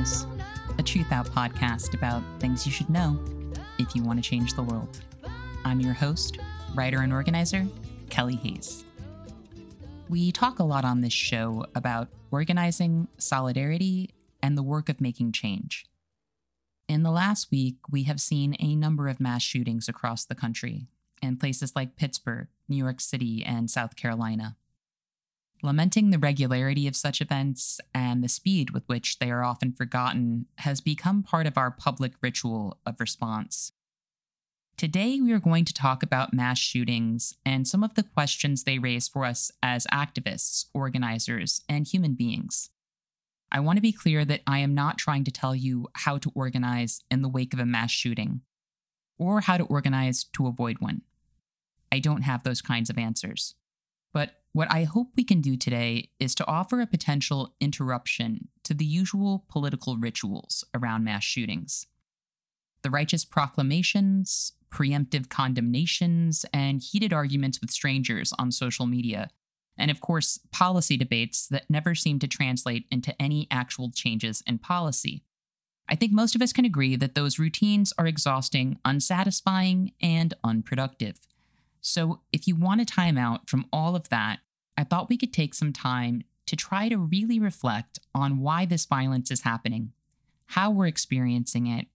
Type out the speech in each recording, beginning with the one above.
Knows, a Truthout podcast about things you should know if you want to change the world. I'm your host, writer, and organizer, Kelly Hayes. We talk a lot on this show about organizing, solidarity, and the work of making change. In the last week, we have seen a number of mass shootings across the country in places like Pittsburgh, New York City, and South Carolina. Lamenting the regularity of such events and the speed with which they are often forgotten has become part of our public ritual of response. Today, we are going to talk about mass shootings and some of the questions they raise for us as activists, organizers, and human beings. I want to be clear that I am not trying to tell you how to organize in the wake of a mass shooting or how to organize to avoid one. I don't have those kinds of answers. But what I hope we can do today is to offer a potential interruption to the usual political rituals around mass shootings. The righteous proclamations, preemptive condemnations, and heated arguments with strangers on social media, and of course, policy debates that never seem to translate into any actual changes in policy. I think most of us can agree that those routines are exhausting, unsatisfying, and unproductive. So, if you want a timeout from all of that, I thought we could take some time to try to really reflect on why this violence is happening, how we're experiencing it,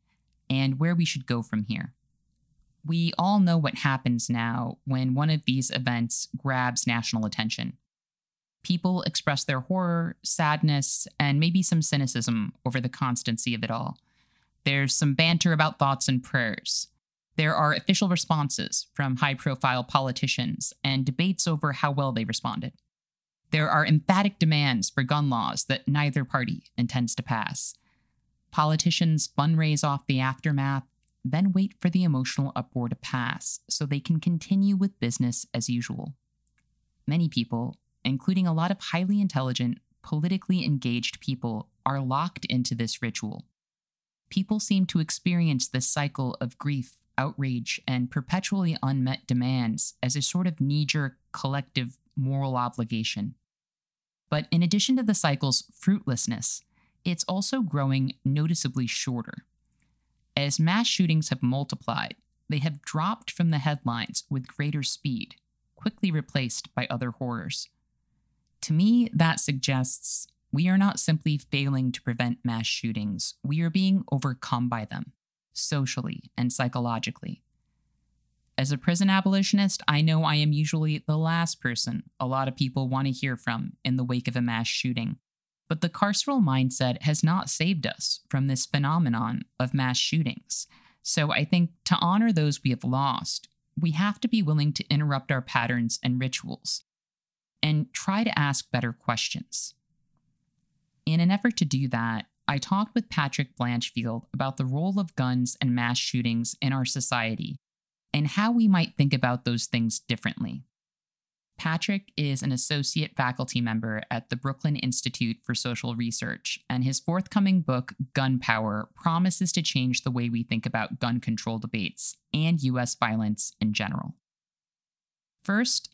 and where we should go from here. We all know what happens now when one of these events grabs national attention. People express their horror, sadness, and maybe some cynicism over the constancy of it all. There's some banter about thoughts and prayers. There are official responses from high profile politicians and debates over how well they responded. There are emphatic demands for gun laws that neither party intends to pass. Politicians fundraise off the aftermath, then wait for the emotional uproar to pass so they can continue with business as usual. Many people, including a lot of highly intelligent, politically engaged people, are locked into this ritual. People seem to experience this cycle of grief outrage, and perpetually unmet demands as a sort of knee jerk collective moral obligation. But in addition to the cycle's fruitlessness, it's also growing noticeably shorter. As mass shootings have multiplied, they have dropped from the headlines with greater speed, quickly replaced by other horrors. To me, that suggests we are not simply failing to prevent mass shootings, we are being overcome by them socially, and psychologically. As a prison abolitionist, I know I am usually the last person a lot of people want to hear from in the wake of a mass shooting. But the carceral mindset has not saved us from this phenomenon of mass shootings. So I think to honor those we have lost, we have to be willing to interrupt our patterns and rituals and try to ask better questions. In an effort to do that, I talked with Patrick Blanchfield about the role of guns and mass shootings in our society and how we might think about those things differently. Patrick is an associate faculty member at the Brooklyn Institute for Social Research, and his forthcoming book, Gun Power, promises to change the way we think about gun control debates and US violence in general. First,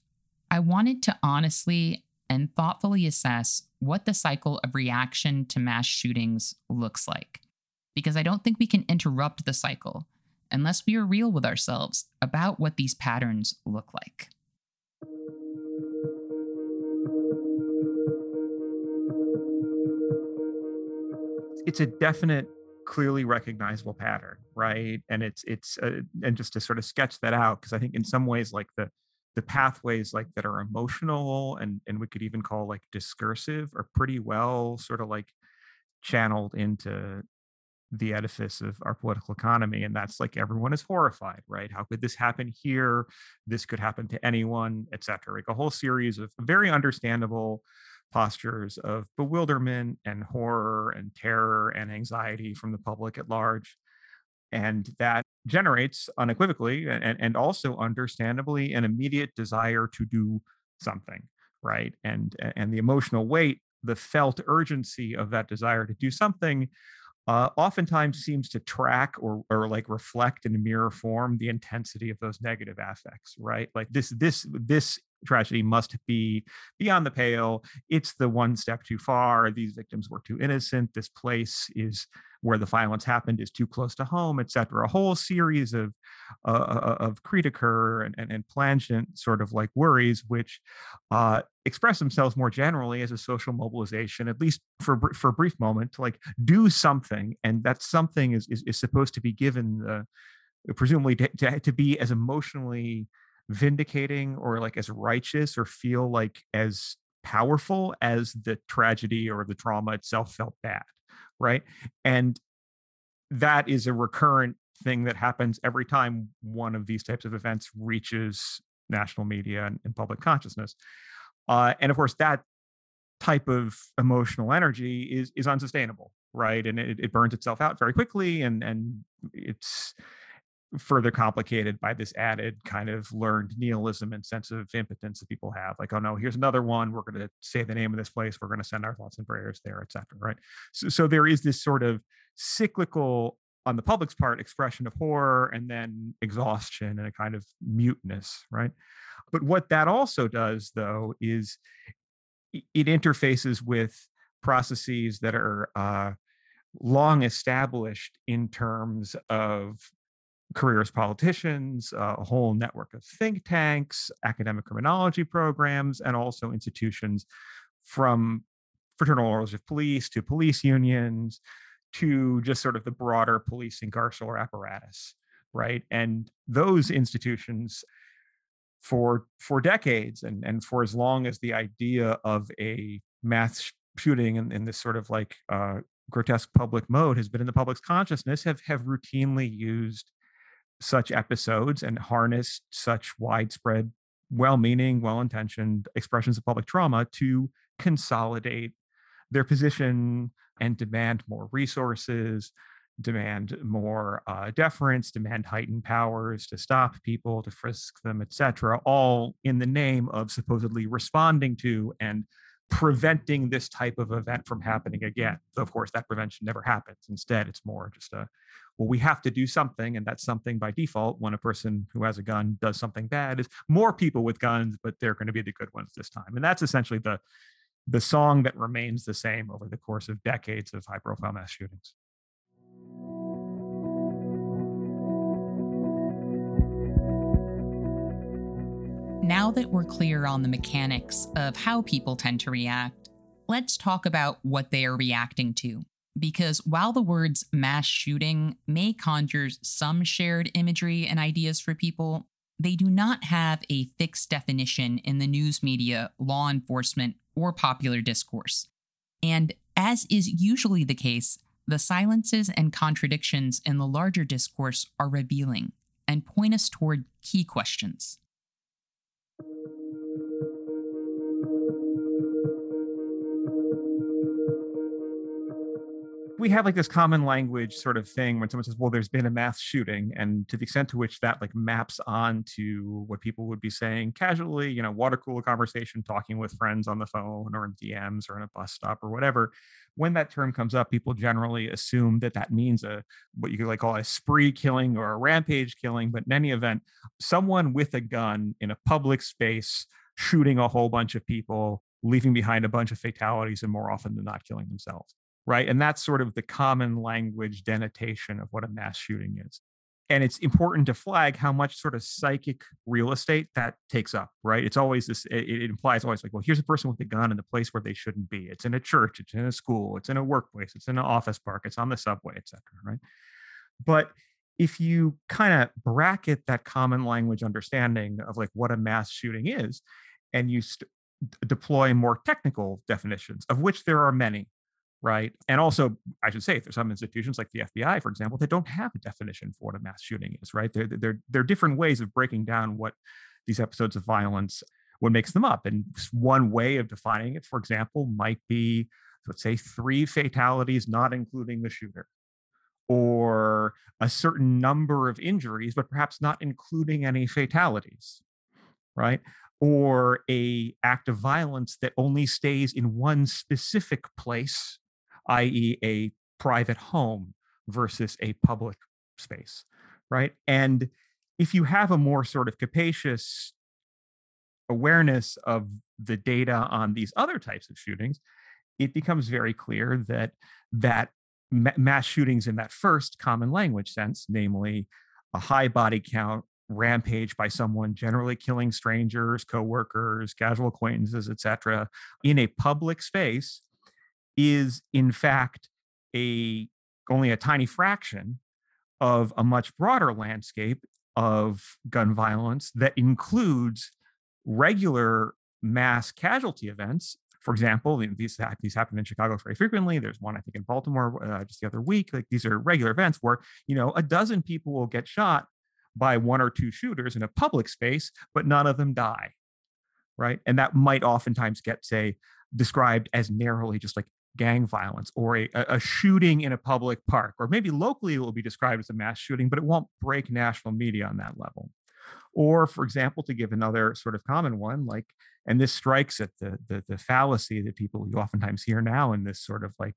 I wanted to honestly and thoughtfully assess what the cycle of reaction to mass shootings looks like. Because I don't think we can interrupt the cycle unless we are real with ourselves about what these patterns look like. It's a definite clearly recognizable pattern right and it's it's uh, and just to sort of sketch that out because i think in some ways like the the pathways like that are emotional and and we could even call like discursive are pretty well sort of like channeled into the edifice of our political economy and that's like everyone is horrified right? How could this happen here? This could happen to anyone etc like a whole series of very understandable postures of bewilderment and horror and terror and anxiety from the public at large and that generates unequivocally and, and also understandably an immediate desire to do something right? And and the emotional weight the felt urgency of that desire to do something uh, oftentimes seems to track or, or like reflect in mirror form the intensity of those negative affects right? Like this this this tragedy must be beyond the pale. It's the one step too far. These victims were too innocent. This place is where the violence happened is too close to home, etc. A whole series of uh, uh of critical and, and, and plangent sort of like worries, which uh, express themselves more generally as a social mobilization, at least for for a brief moment, to like do something, and that something is is, is supposed to be given the presumably to, to, to be as emotionally vindicating or like as righteous or feel like as powerful as the tragedy or the trauma itself felt bad right? And that is a recurrent thing that happens every time one of these types of events reaches national media and, and public consciousness. Uh, and of course that type of emotional energy is is unsustainable right? And it, it burns itself out very quickly and and it's further complicated by this added kind of learned nihilism and sense of impotence that people have like oh no here's another one we're going to say the name of this place we're going to send our thoughts and prayers there etc right? So, so there is this sort of cyclical on the public's part expression of horror and then exhaustion and a kind of muteness right? But what that also does though is it interfaces with processes that are uh, long established in terms of career as politicians, uh, a whole network of think tanks, academic criminology programs, and also institutions from fraternal orders of police to police unions to just sort of the broader policing carceral apparatus, right? And those institutions for for decades and and for as long as the idea of a mass shooting in, in this sort of like uh, grotesque public mode has been in the public's consciousness have have routinely used such episodes and harnessed such widespread, well meaning, well intentioned expressions of public trauma to consolidate their position and demand more resources, demand more uh, deference, demand heightened powers to stop people, to frisk them, etc., all in the name of supposedly responding to and preventing this type of event from happening again. So, of course, that prevention never happens. Instead, it's more just a, well, we have to do something. And that's something by default when a person who has a gun does something bad is more people with guns, but they're going to be the good ones this time. And that's essentially the, the song that remains the same over the course of decades of high profile mass shootings. Now that we're clear on the mechanics of how people tend to react, let's talk about what they are reacting to. Because while the words mass shooting may conjure some shared imagery and ideas for people, they do not have a fixed definition in the news media, law enforcement, or popular discourse. And as is usually the case, the silences and contradictions in the larger discourse are revealing and point us toward key questions. We have like this common language sort of thing when someone says, well, there's been a mass shooting. And to the extent to which that like maps on to what people would be saying casually, you know, water cooler conversation, talking with friends on the phone or in DMs or in a bus stop or whatever. When that term comes up, people generally assume that that means a what you could like call a spree killing or a rampage killing. But in any event, someone with a gun in a public space shooting a whole bunch of people, leaving behind a bunch of fatalities, and more often than not killing themselves right? And that's sort of the common language denotation of what a mass shooting is. And it's important to flag how much sort of psychic real estate that takes up, right? It's always this, it, it implies always like, well, here's a person with a gun in the place where they shouldn't be. It's in a church, it's in a school, it's in a workplace, it's in an office park, it's on the subway, etc. right? But if you kind of bracket that common language understanding of like what a mass shooting is, and you st- deploy more technical definitions, of which there are many, right? And also, I should say, there's some institutions like the FBI, for example, that don't have a definition for what a mass shooting is, right? There, there, there are different ways of breaking down what these episodes of violence, what makes them up. And one way of defining it, for example, might be, let's say, three fatalities, not including the shooter, or a certain number of injuries, but perhaps not including any fatalities, right? Or a act of violence that only stays in one specific place i.e., a private home versus a public space, right? And if you have a more sort of capacious awareness of the data on these other types of shootings, it becomes very clear that that mass shootings in that first common language sense, namely a high body count rampage by someone generally killing strangers, coworkers, casual acquaintances, etc., in a public space is in fact a only a tiny fraction of a much broader landscape of gun violence that includes regular mass casualty events. For example, these these happen in Chicago very frequently. There's one I think in Baltimore uh, just the other week. Like these are regular events where you know a dozen people will get shot by one or two shooters in a public space, but none of them die, right? And that might oftentimes get say described as narrowly just like gang violence or a, a shooting in a public park, or maybe locally it will be described as a mass shooting, but it won't break national media on that level. Or, for example, to give another sort of common one, like, and this strikes at the, the, the fallacy that people you oftentimes hear now in this sort of like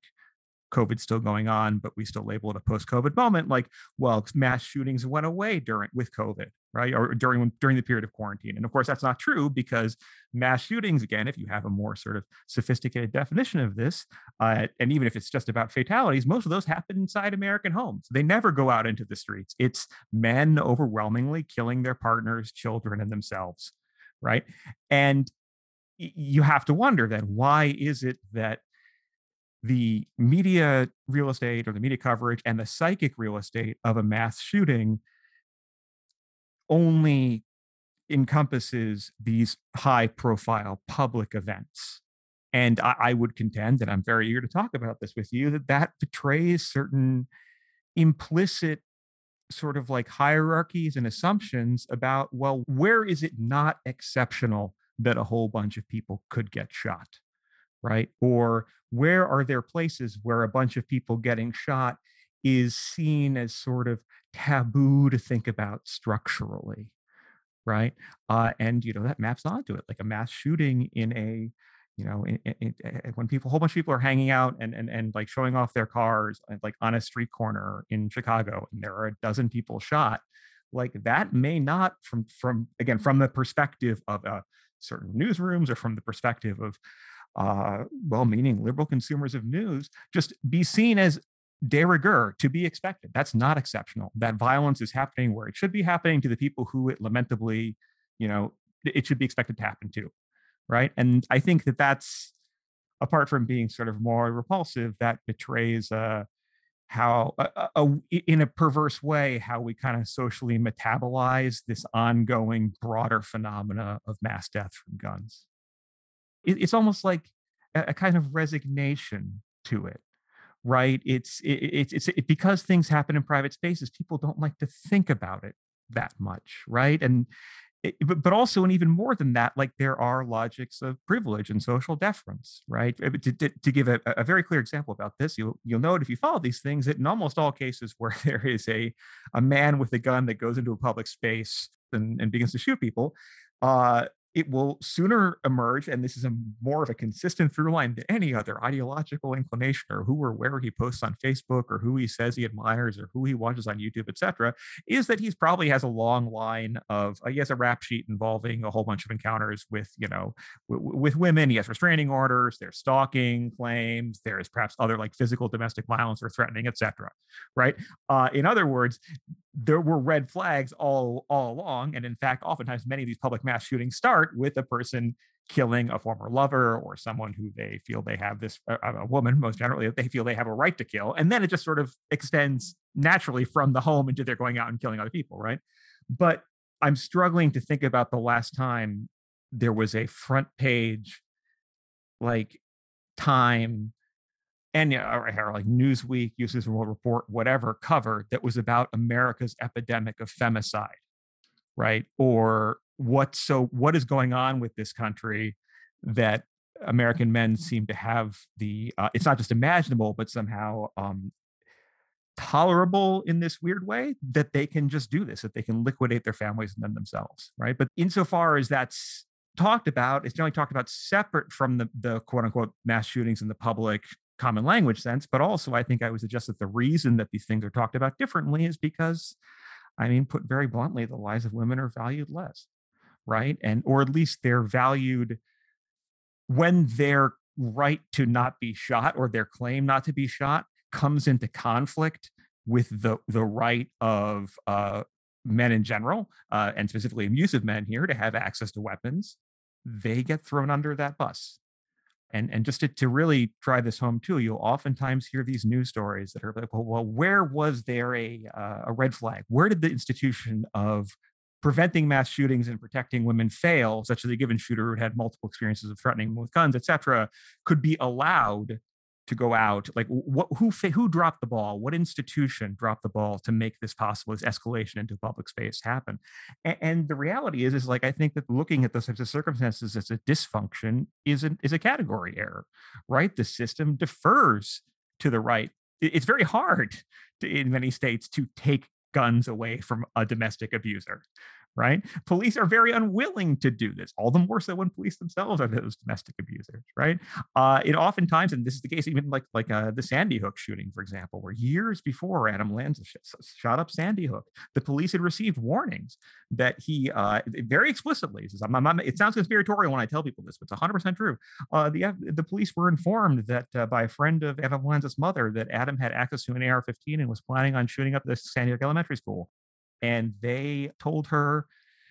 COVID's still going on, but we still label it a post-COVID moment. Like, well, mass shootings went away during with COVID, right? Or during during the period of quarantine. And of course, that's not true because mass shootings, again, if you have a more sort of sophisticated definition of this, uh, and even if it's just about fatalities, most of those happen inside American homes. They never go out into the streets. It's men overwhelmingly killing their partners, children, and themselves, right? And you have to wonder then why is it that the media real estate or the media coverage and the psychic real estate of a mass shooting only encompasses these high profile public events. And I, I, would contend, and I'm very eager to talk about this with you, that that betrays certain implicit sort of like hierarchies and assumptions about, well, where is it not exceptional that a whole bunch of people could get shot? right? Or where are there places where a bunch of people getting shot is seen as sort of taboo to think about structurally, right? Uh, and you know that maps onto it, like a mass shooting in a you know, in, in, in, when people, a whole bunch of people are hanging out and, and, and like showing off their cars, like on a street corner in Chicago, and there are a dozen people shot, like that may not from, from, again, from the perspective of uh, certain newsrooms or from the perspective of uh, well-meaning liberal consumers of news just be seen as de rigueur to be expected. That's not exceptional. That violence is happening where it should be happening to the people who it lamentably, you know, it should be expected to happen to, right? And I think that that's apart from being sort of more repulsive, that betrays uh, how, in a perverse way, how we kind of socially metabolize this ongoing broader phenomena of mass death from guns it, it's almost like a, a, kind of resignation to it right? It's it, it's it, because things happen in private spaces people don't like to think about it that much right? And it, but, but also and even more than that like there are logics of privilege and social deference right? To, to, to give a, a, very clear example about this you'll you'll note if you follow these things that in almost all cases where there is a a man with a gun that goes into a public space and, and begins to shoot people uh, it will sooner emerge, and this is a more of a consistent through line than any other ideological inclination or who or where he posts on Facebook or who he says he admires or who he watches on YouTube, etc., is that he's probably has a long line of uh, he has a rap sheet involving a whole bunch of encounters with you know w- with women. He has restraining orders. There's stalking claims. There's perhaps other like physical domestic violence or threatening, etc. Right. Uh, in other words, there were red flags all all along, and in fact, oftentimes many of these public mass shootings start with a person killing a former lover or someone who they feel they have this a woman most generally that they feel they have a right to kill and then it just sort of extends naturally from the home into they're going out and killing other people right? But i'm struggling to think about the last time there was a front page like time and you know, or, like Newsweek, Uses World Report, whatever cover that was about America's epidemic of femicide, right? Or what so what is going on with this country that American men seem to have the uh, it's not just imaginable, but somehow um, tolerable in this weird way that they can just do this, that they can liquidate their families and then themselves, right? But insofar as that's talked about, it's generally talked about separate from the the quote unquote mass shootings in the public common language sense, but also I think I would suggest that the reason that these things are talked about differently is because, I mean, put very bluntly, the lives of women are valued less, right? And or at least they're valued when their right to not be shot or their claim not to be shot comes into conflict with the the right of uh, men in general, uh, and specifically abusive men here, to have access to weapons, they get thrown under that bus. And, and just to, to really drive this home too, you'll oftentimes hear these news stories that are like, well, well where was there a, uh, a red flag? Where did the institution of preventing mass shootings and protecting women fail, such that a given shooter who had multiple experiences of threatening with guns, et cetera, could be allowed to go out like what who who dropped the ball? What institution dropped the ball to make this possible this escalation into public space happen? And, and, the reality is is like i think that looking at those types of circumstances as a dysfunction is a, is a category error right? The system defers to the right. It's very hard to, in many states to take guns away from a domestic abuser right? Police are very unwilling to do this, all the more so when police themselves are those domestic abusers, right? Uh, it oftentimes, and this is the case even like like uh, the Sandy Hook shooting, for example, where years before Adam Lanza sh- shot up Sandy Hook, the police had received warnings that he uh, very explicitly says, I'm, I'm, it sounds conspiratorial when I tell people this, but it's 100% true. Uh, the the police were informed that uh, by a friend of Adam Lanza's mother that Adam had access to an AR-15 and was planning on shooting up the Sandy Hook Elementary School and they told her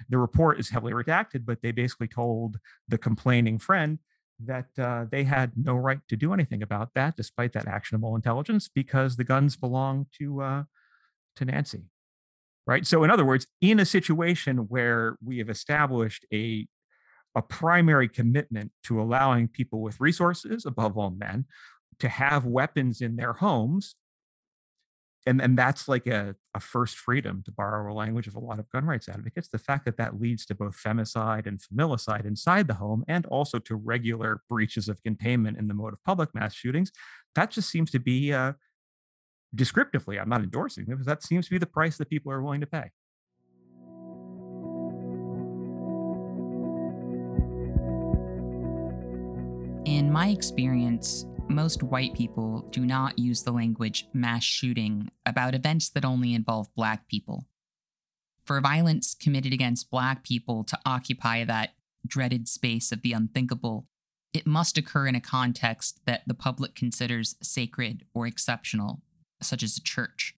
the report is heavily redacted, but they basically told the complaining friend that uh, they had no right to do anything about that, despite that actionable intelligence, because the guns belong to uh, to Nancy, right? So, in other words, in a situation where we have established a a primary commitment to allowing people with resources, above all men, to have weapons in their homes and and that's like a, a first freedom to borrow a language of a lot of gun rights advocates the fact that that leads to both femicide and familicide inside the home and also to regular breaches of containment in the mode of public mass shootings that just seems to be uh, descriptively i'm not endorsing because that seems to be the price that people are willing to pay. In my experience most white people do not use the language mass shooting about events that only involve black people. For violence committed against black people to occupy that dreaded space of the unthinkable, it must occur in a context that the public considers sacred or exceptional, such as a church.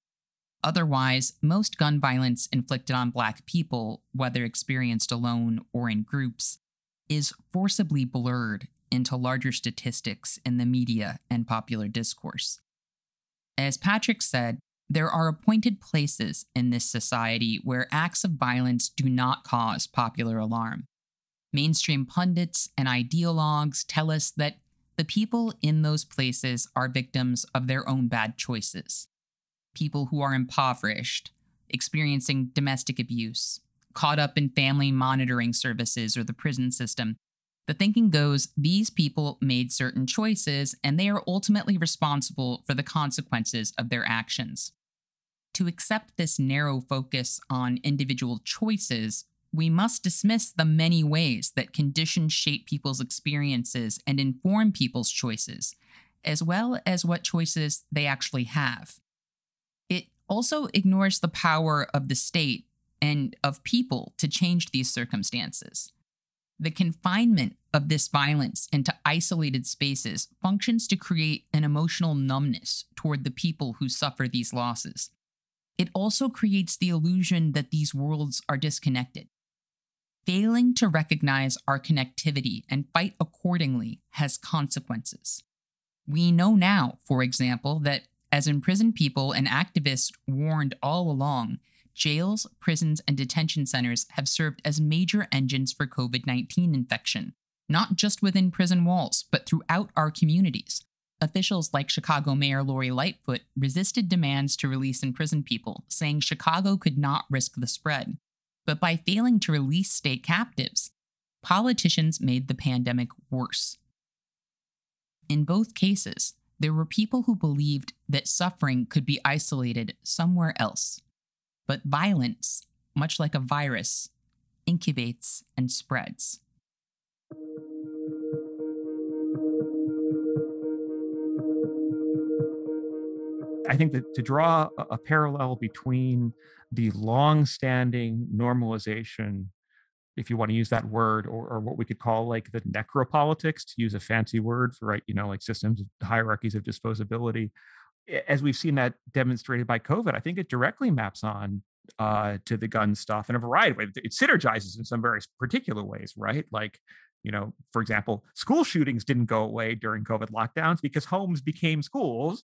Otherwise, most gun violence inflicted on Black people, whether experienced alone or in groups, is forcibly blurred into larger statistics in the media and popular discourse. As Patrick said, there are appointed places in this society where acts of violence do not cause popular alarm. Mainstream pundits and ideologues tell us that the people in those places are victims of their own bad choices. People who are impoverished, experiencing domestic abuse, caught up in family monitoring services or the prison system, the thinking goes these people made certain choices and they are ultimately responsible for the consequences of their actions. To accept this narrow focus on individual choices, we must dismiss the many ways that conditions shape people's experiences and inform people's choices, as well as what choices they actually have. It also ignores the power of the state and of people to change these circumstances. The confinement of this violence into isolated spaces functions to create an emotional numbness toward the people who suffer these losses. It also creates the illusion that these worlds are disconnected. Failing to recognize our connectivity and fight accordingly has consequences. We know now, for example, that as imprisoned people and activists warned all along, jails, prisons, and detention centers have served as major engines for COVID 19 infection, not just within prison walls, but throughout our communities. Officials like Chicago Mayor Lori Lightfoot resisted demands to release imprisoned people, saying Chicago could not risk the spread. But by failing to release state captives, politicians made the pandemic worse. In both cases, there were people who believed that suffering could be isolated somewhere else, but violence, much like a virus, incubates and spreads. I think that to draw a, parallel between the long-standing normalization if you want to use that word, or, or what we could call like the necropolitics, to use a fancy word for right, you know, like systems hierarchies of disposability. As we've seen that demonstrated by COVID, I think it directly maps on uh, to the gun stuff in a variety of ways. It synergizes in some very particular ways, right? Like, you know, for example, school shootings didn't go away during COVID lockdowns because homes became schools.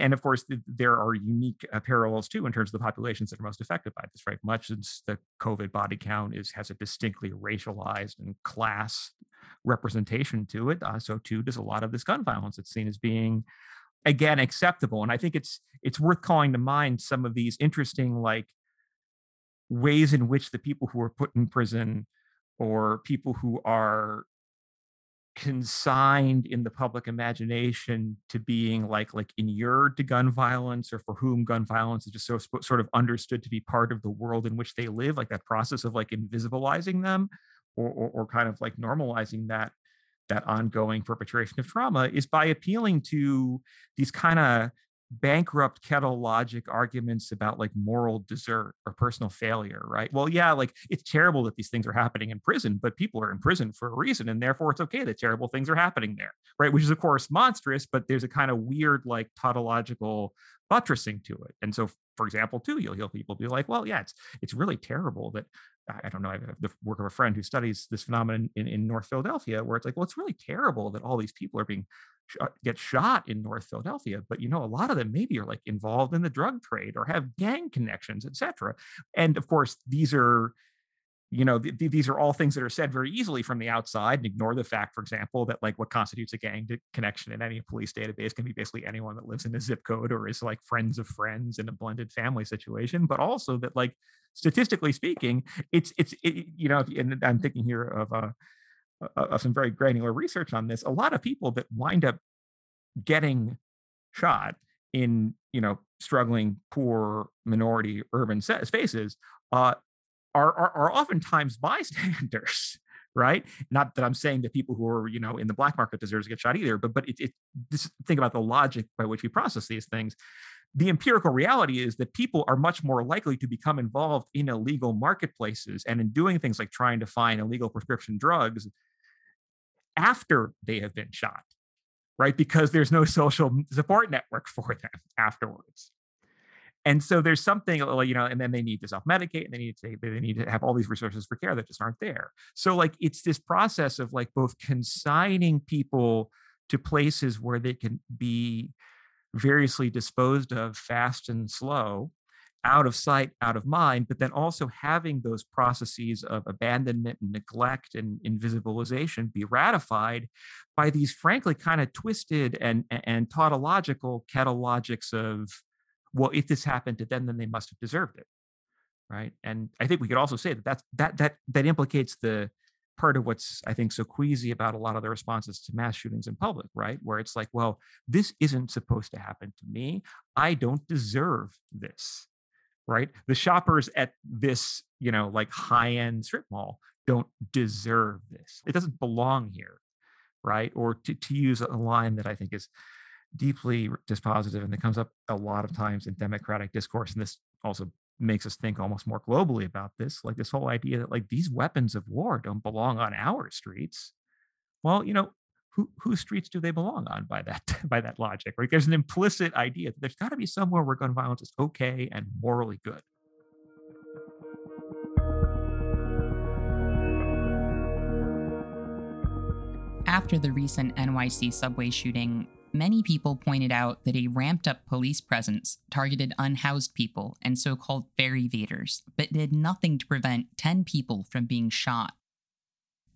And of course, there are unique uh, parallels too in terms of the populations that are most affected by this, right? Much as the COVID body count is has a distinctly racialized and class representation to it, uh, so too does a lot of this gun violence. It's seen as being again acceptable, and I think it's it's worth calling to mind some of these interesting like ways in which the people who are put in prison or people who are consigned in the public imagination to being like like inured to gun violence or for whom gun violence is just so sort of understood to be part of the world in which they live like that process of like invisibilizing them or, or, or kind of like normalizing that that ongoing perpetration of trauma is by appealing to these kind of bankrupt kettle logic arguments about like moral desert or personal failure, right? Well, yeah, like it's terrible that these things are happening in prison, but people are in prison for a reason, and therefore it's okay that terrible things are happening there, right? Which is of course monstrous, but there's a kind of weird like tautological buttressing to it. And so, for example, too, you'll hear people be like, "Well, yeah, it's it's really terrible that I don't know, I have the work of a friend who studies this phenomenon in, in North Philadelphia, where it's like, well, it's really terrible that all these people are being sh- uh, get shot in North Philadelphia, but you know, a lot of them maybe are like involved in the drug trade or have gang connections, etc. And of course, these are you know th- th- these are all things that are said very easily from the outside and ignore the fact for example that like what constitutes a gang connection in any police database can be basically anyone that lives in a zip code or is like friends of friends in a blended family situation but also that like statistically speaking it's it's it, you know and i'm thinking here of uh of some very granular research on this a lot of people that wind up getting shot in you know struggling poor minority urban spaces uh, are, are, are oftentimes bystanders right? Not that i'm saying that people who are you know in the black market deserves to get shot either but but it, it think about the logic by which we process these things. The empirical reality is that people are much more likely to become involved in illegal marketplaces and in doing things like trying to find illegal prescription drugs after they have been shot right? Because there's no social support network for them afterwards and so there's something you know and then they need to self-medicate and they need to they need to have all these resources for care that just aren't there. So like it's this process of like both consigning people to places where they can be variously disposed of fast and slow out of sight out of mind but then also having those processes of abandonment and neglect and invisibilization be ratified by these frankly kind of twisted and and tautological kettle logics of well, if this happened to them, then they must have deserved it, right? And I think we could also say that that's, that that that implicates the part of what's I think so queasy about a lot of the responses to mass shootings in public, right? Where it's like, well, this isn't supposed to happen to me. I don't deserve this, right? The shoppers at this, you know, like high end strip mall don't deserve this. It doesn't belong here, right? Or to, to use a line that I think is deeply dispositive and it comes up a lot of times in democratic discourse and this also makes us think almost more globally about this like this whole idea that like these weapons of war don't belong on our streets. Well you know who, whose streets do they belong on by that by that logic? Right there's an implicit idea that there's got to be somewhere where gun violence is okay and morally good. After the recent NYC subway shooting, Many people pointed out that a ramped up police presence targeted unhoused people and so called fare evaders, but did nothing to prevent 10 people from being shot.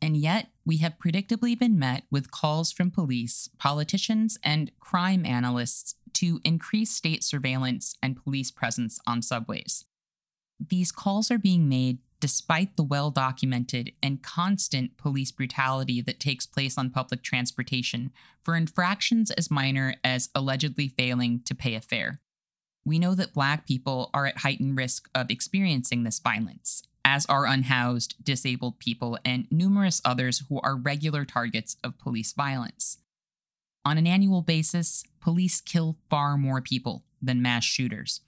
And yet, we have predictably been met with calls from police, politicians, and crime analysts to increase state surveillance and police presence on subways. These calls are being made despite the well documented and constant police brutality that takes place on public transportation for infractions as minor as allegedly failing to pay a fare. We know that Black people are at heightened risk of experiencing this violence, as are unhoused, disabled people, and numerous others who are regular targets of police violence. On an annual basis, police kill far more people than mass shooters,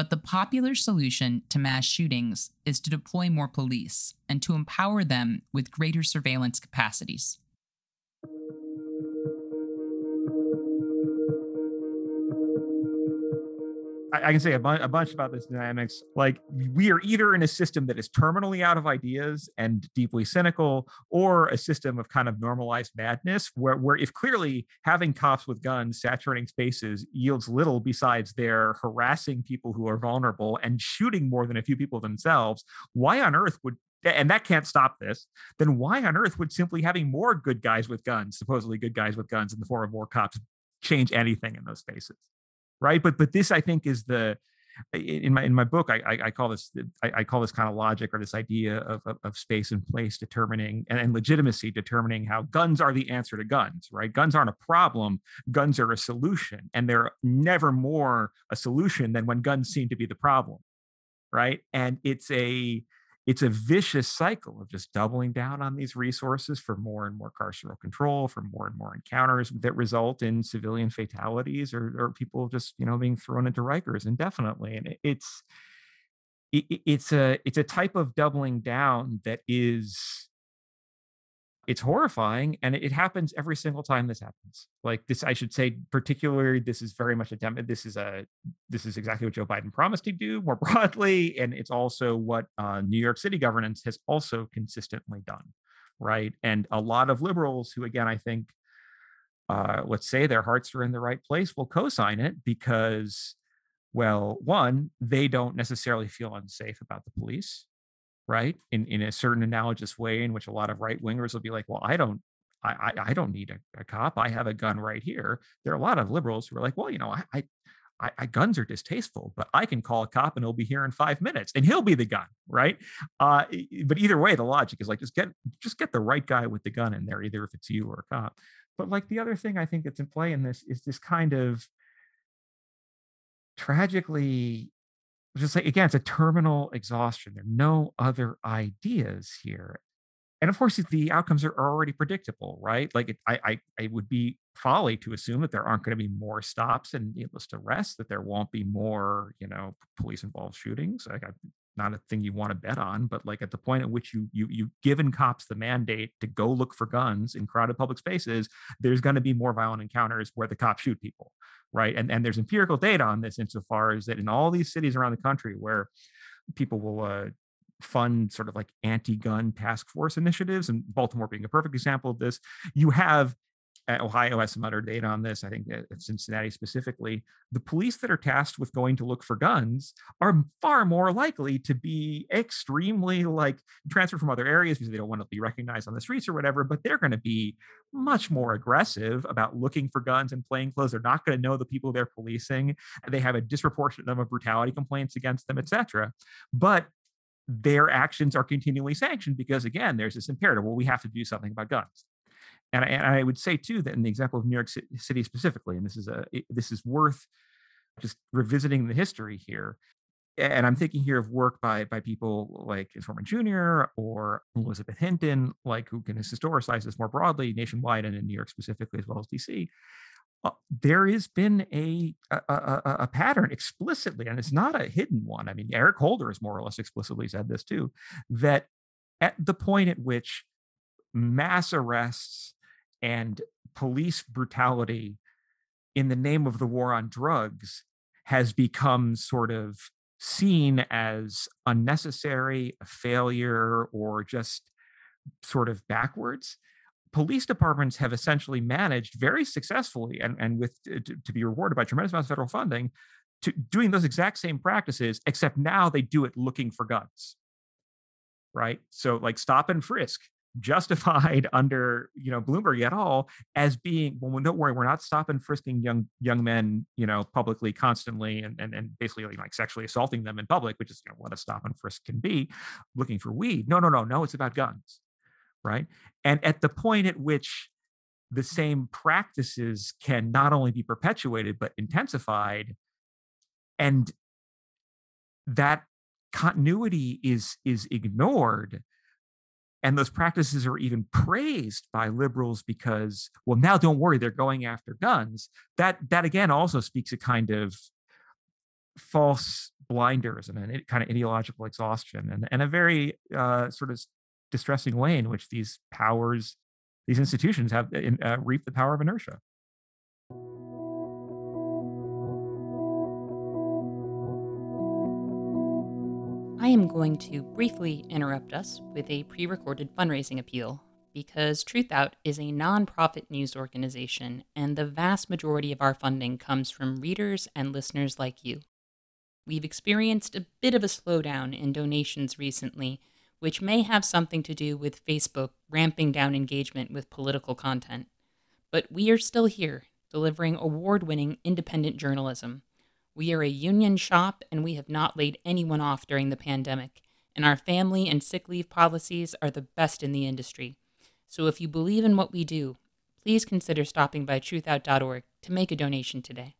But the popular solution to mass shootings is to deploy more police and to empower them with greater surveillance capacities. I, can say a, bu- a bunch about this dynamics. Like we are either in a system that is terminally out of ideas and deeply cynical, or a system of kind of normalized madness, where where if clearly having cops with guns saturating spaces yields little besides their harassing people who are vulnerable and shooting more than a few people themselves, why on earth would and that can't stop this, then why on earth would simply having more good guys with guns, supposedly good guys with guns in the form of more cops, change anything in those spaces? Right? But but this i think is the in my in my book i i, call this I, call this kind of logic or this idea of, of, of space and place determining and, and, legitimacy determining how guns are the answer to guns right? Guns aren't a problem. Guns are a solution and they're never more a solution than when guns seem to be the problem right? And it's a it's a vicious cycle of just doubling down on these resources for more and more carceral control, for more and more encounters that result in civilian fatalities or, or people just you know being thrown into Rikers indefinitely. And it's it, it's a it's a type of doubling down that is it's horrifying and it happens every single time this happens. Like this i should say particularly this is very much a demo this is a this is exactly what joe biden promised to do more broadly and it's also what uh, new york city governance has also consistently done right? And a lot of liberals who again i think uh, let's say their hearts are in the right place will co-sign it because well one they don't necessarily feel unsafe about the police right? In in a certain analogous way, in which a lot of right wingers will be like, well, I don't. I, I, I don't need a, a, cop. I have a gun right here. There are a lot of liberals who are like, well, you know, I, I, I, guns are distasteful, but I can call a cop and he'll be here in five minutes, and he'll be the gun, right? Uh, but either way, the logic is like just get just get the right guy with the gun in there, either if it's you or a cop. But like the other thing I think that's in play in this is this kind of tragically just like again, it's a terminal exhaustion. There are no other ideas here. And of course, the outcomes are already predictable, right? Like it, I, I, I would be folly to assume that there aren't going to be more stops and needless arrests, that there won't be more, you know, police involved shootings. Like I, not a thing you want to bet on, but like at the point at which you you you given cops the mandate to go look for guns in crowded public spaces, there's going to be more violent encounters where the cops shoot people, right? And and there's empirical data on this insofar as that in all these cities around the country where people will uh, fund sort of like anti-gun task force initiatives and baltimore being a perfect example of this you have Ohio has some other data on this. I think uh, at Cincinnati specifically, the police that are tasked with going to look for guns are far more likely to be extremely like transferred from other areas because they don't want to be recognized on the streets or whatever. But they're going to be much more aggressive about looking for guns and plain clothes. They're not going to know the people they're policing. They have a disproportionate number of brutality complaints against them, etc. But their actions are continually sanctioned because again, there's this imperative. Well, we have to do something about guns and I, and I would say too that in the example of New York City specifically, and this is a this is worth just revisiting the history here. And I'm thinking here of work by by people like Forman Jr. or Elizabeth Hinton, like who can historicize this more broadly nationwide and in New York specifically as well as DC. Uh, there has been a, a, a, a pattern explicitly, and it's not a hidden one. I mean, Eric Holder has more or less explicitly said this too, that at the point at which mass arrests and police brutality in the name of the war on drugs has become sort of seen as unnecessary, a failure, or just sort of backwards. Police departments have essentially managed very successfully and, and with uh, to, to be rewarded by tremendous amounts of federal funding to doing those exact same practices, except now they do it looking for guns. Right. So like stop and frisk justified under you know Bloomberg at all as being well don't worry we're not stopping frisking young young men you know publicly constantly and and, and basically like, sexually assaulting them in public which is you know, what a stop and frisk can be looking for weed. No no no no it's about guns right? And at the point at which the same practices can not only be perpetuated but intensified and that continuity is is ignored and those practices are even praised by liberals because well now don't worry they're going after guns that that again also speaks a kind of false blinders and a kind of ideological exhaustion and, and a very uh, sort of distressing way in which these powers, these institutions have uh, reaped the power of inertia. Am going to briefly interrupt us with a pre recorded fundraising appeal because Truthout is a nonprofit news organization, and the vast majority of our funding comes from readers and listeners like you. We've experienced a bit of a slowdown in donations recently, which may have something to do with Facebook ramping down engagement with political content. But we are still here, delivering award winning independent journalism. We are a union shop, and we have not laid anyone off during the pandemic, and our family and sick leave policies are the best in the industry. So if you believe in what we do, please consider stopping by truthout.org to make a donation today.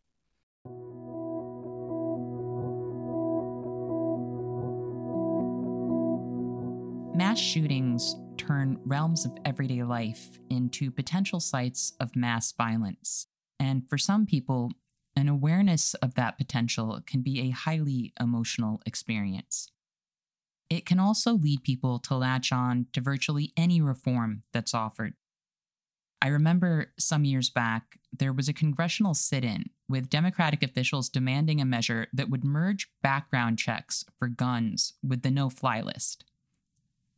Mass shootings turn realms of everyday life into potential sites of mass violence. And for some people, an awareness of that potential can be a highly emotional experience. It can also lead people to latch on to virtually any reform that's offered. I remember some years back, there was a congressional sit in with Democratic officials demanding a measure that would merge background checks for guns with the no fly list.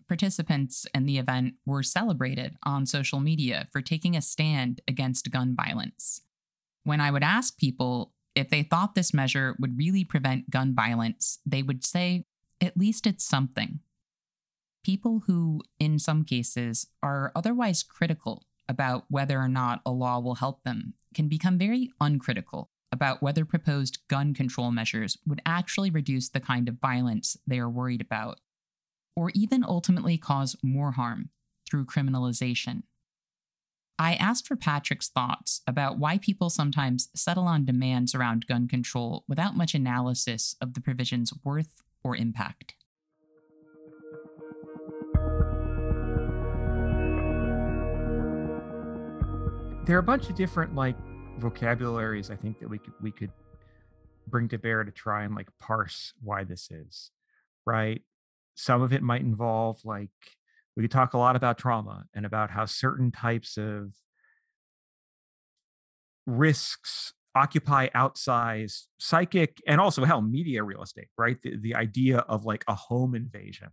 Participants in the event were celebrated on social media for taking a stand against gun violence. When I would ask people if they thought this measure would really prevent gun violence, they would say at least it's something. People who, in some cases, are otherwise critical about whether or not a law will help them can become very uncritical about whether proposed gun control measures would actually reduce the kind of violence they are worried about, or even ultimately cause more harm through criminalization. I asked for Patrick's thoughts about why people sometimes settle on demands around gun control without much analysis of the provision's worth or impact. There are a bunch of different like vocabularies I think that we could we could bring to bear to try and like parse why this is, right? Some of it might involve like we could talk a lot about trauma and about how certain types of risks occupy outsized psychic and also hell media real estate right? The, the idea of like a home invasion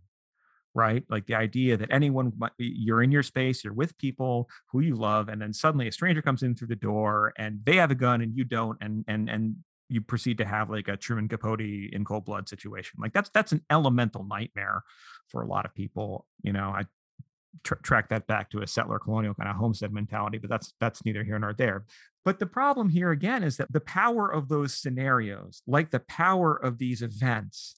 right? Like the idea that anyone you're in your space you're with people who you love and then suddenly a stranger comes in through the door and they have a gun and you don't and and and you proceed to have like a Truman Capote in cold blood situation like that's that's an elemental nightmare for a lot of people you know i track that back to a settler colonial kind of homestead mentality but that's that's neither here nor there. But the problem here again is that the power of those scenarios, like the power of these events,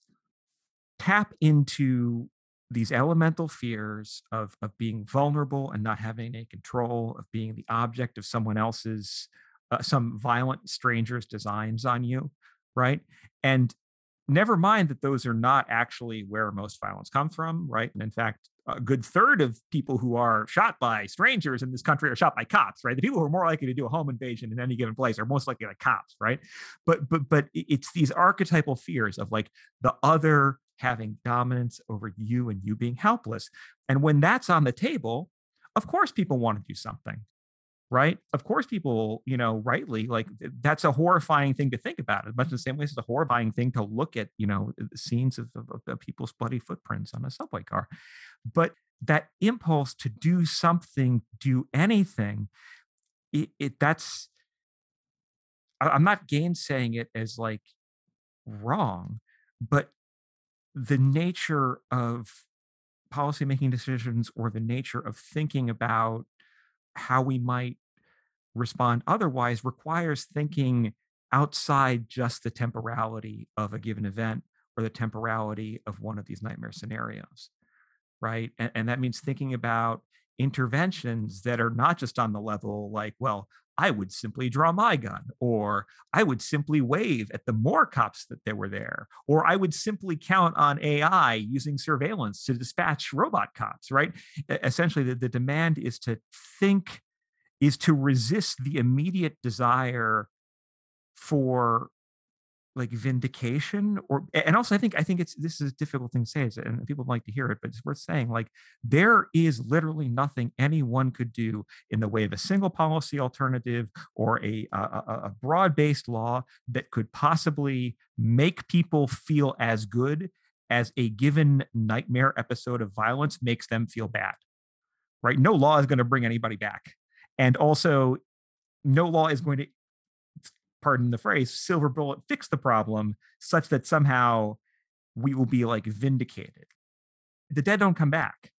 tap into these elemental fears of, of being vulnerable and not having any control, of being the object of someone else's, uh, some violent stranger's designs on you, right? And never mind that those are not actually where most violence comes from, right? And in fact, a good third of people who are shot by strangers in this country are shot by cops, right? The people who are more likely to do a home invasion in any given place are most likely the cops, right? But but but it's these archetypal fears of like the other having dominance over you and you being helpless. And when that's on the table, of course people want to do something right? Of course, people, you know, rightly like that's a horrifying thing to think about. As much in the same way, it's a horrifying thing to look at, you know, scenes of, of, of people's bloody footprints on a subway car. But that impulse to do something, do anything, it, it that's. I'm not gainsaying it as like wrong, but the nature of policy making decisions or the nature of thinking about how we might respond otherwise requires thinking outside just the temporality of a given event or the temporality of one of these nightmare scenarios right? And, and, that means thinking about interventions that are not just on the level like well i would simply draw my gun or i would simply wave at the more cops that there were there or i would simply count on ai using surveillance to dispatch robot cops right? Essentially the, the demand is to think is to resist the immediate desire for like vindication or and also i think i think it's this is a difficult thing to say and people like to hear it but it's worth saying like there is literally nothing anyone could do in the way of a single policy alternative or a a, a broad-based law that could possibly make people feel as good as a given nightmare episode of violence makes them feel bad right? No law is going to bring anybody back and also no law is going to pardon the phrase, silver bullet fix the problem such that somehow we will be like vindicated. The dead don't come back,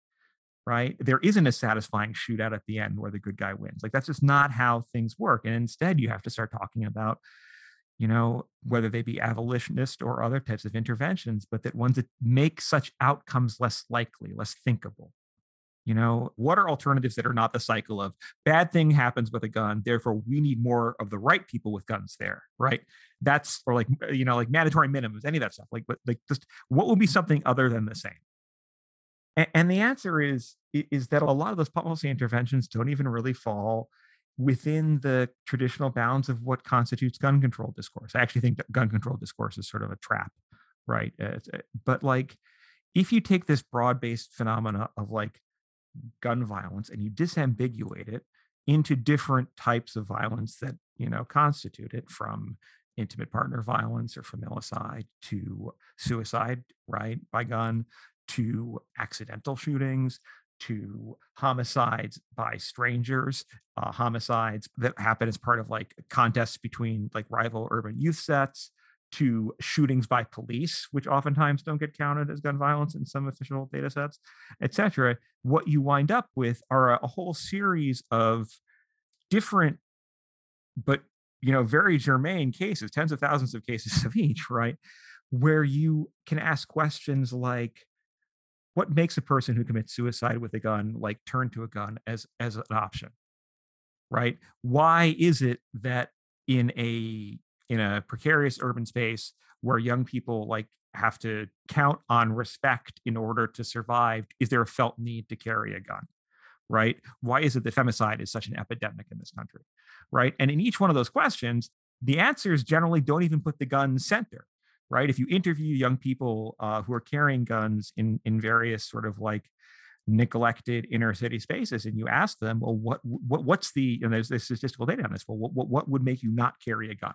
right? There isn't a satisfying shootout at the end where the good guy wins. Like that's just not how things work. And instead, you have to start talking about, you know, whether they be abolitionist or other types of interventions, but that ones that make such outcomes less likely, less thinkable you know what are alternatives that are not the cycle of bad thing happens with a gun therefore we need more of the right people with guns there right? That's or like you know like mandatory minimums any of that stuff like but like just what would be something other than the same? And, and the answer is is that a lot of those policy interventions don't even really fall within the traditional bounds of what constitutes gun control discourse. I actually think that gun control discourse is sort of a trap right? Uh, but like if you take this broad-based phenomena of like gun violence and you disambiguate it into different types of violence that you know constitute it from intimate partner violence or familicide to suicide right by gun to accidental shootings to homicides by strangers uh, homicides that happen as part of like contests between like rival urban youth sets to shootings by police, which oftentimes don't get counted as gun violence in some official data sets, et cetera, what you wind up with are a, whole series of different, but you know, very germane cases, tens of thousands of cases of each, right? Where you can ask questions like, what makes a person who commits suicide with a gun like turn to a gun as as an option right why is it that in a in a precarious urban space where young people like have to count on respect in order to survive is there a felt need to carry a gun right? Why is it that femicide is such an epidemic in this country right? And in each one of those questions the answers generally don't even put the gun center right? If you interview young people uh, who are carrying guns in in various sort of like neglected inner city spaces and you ask them well what, what what's the and there's, there's statistical data on this well what, what would make you not carry a gun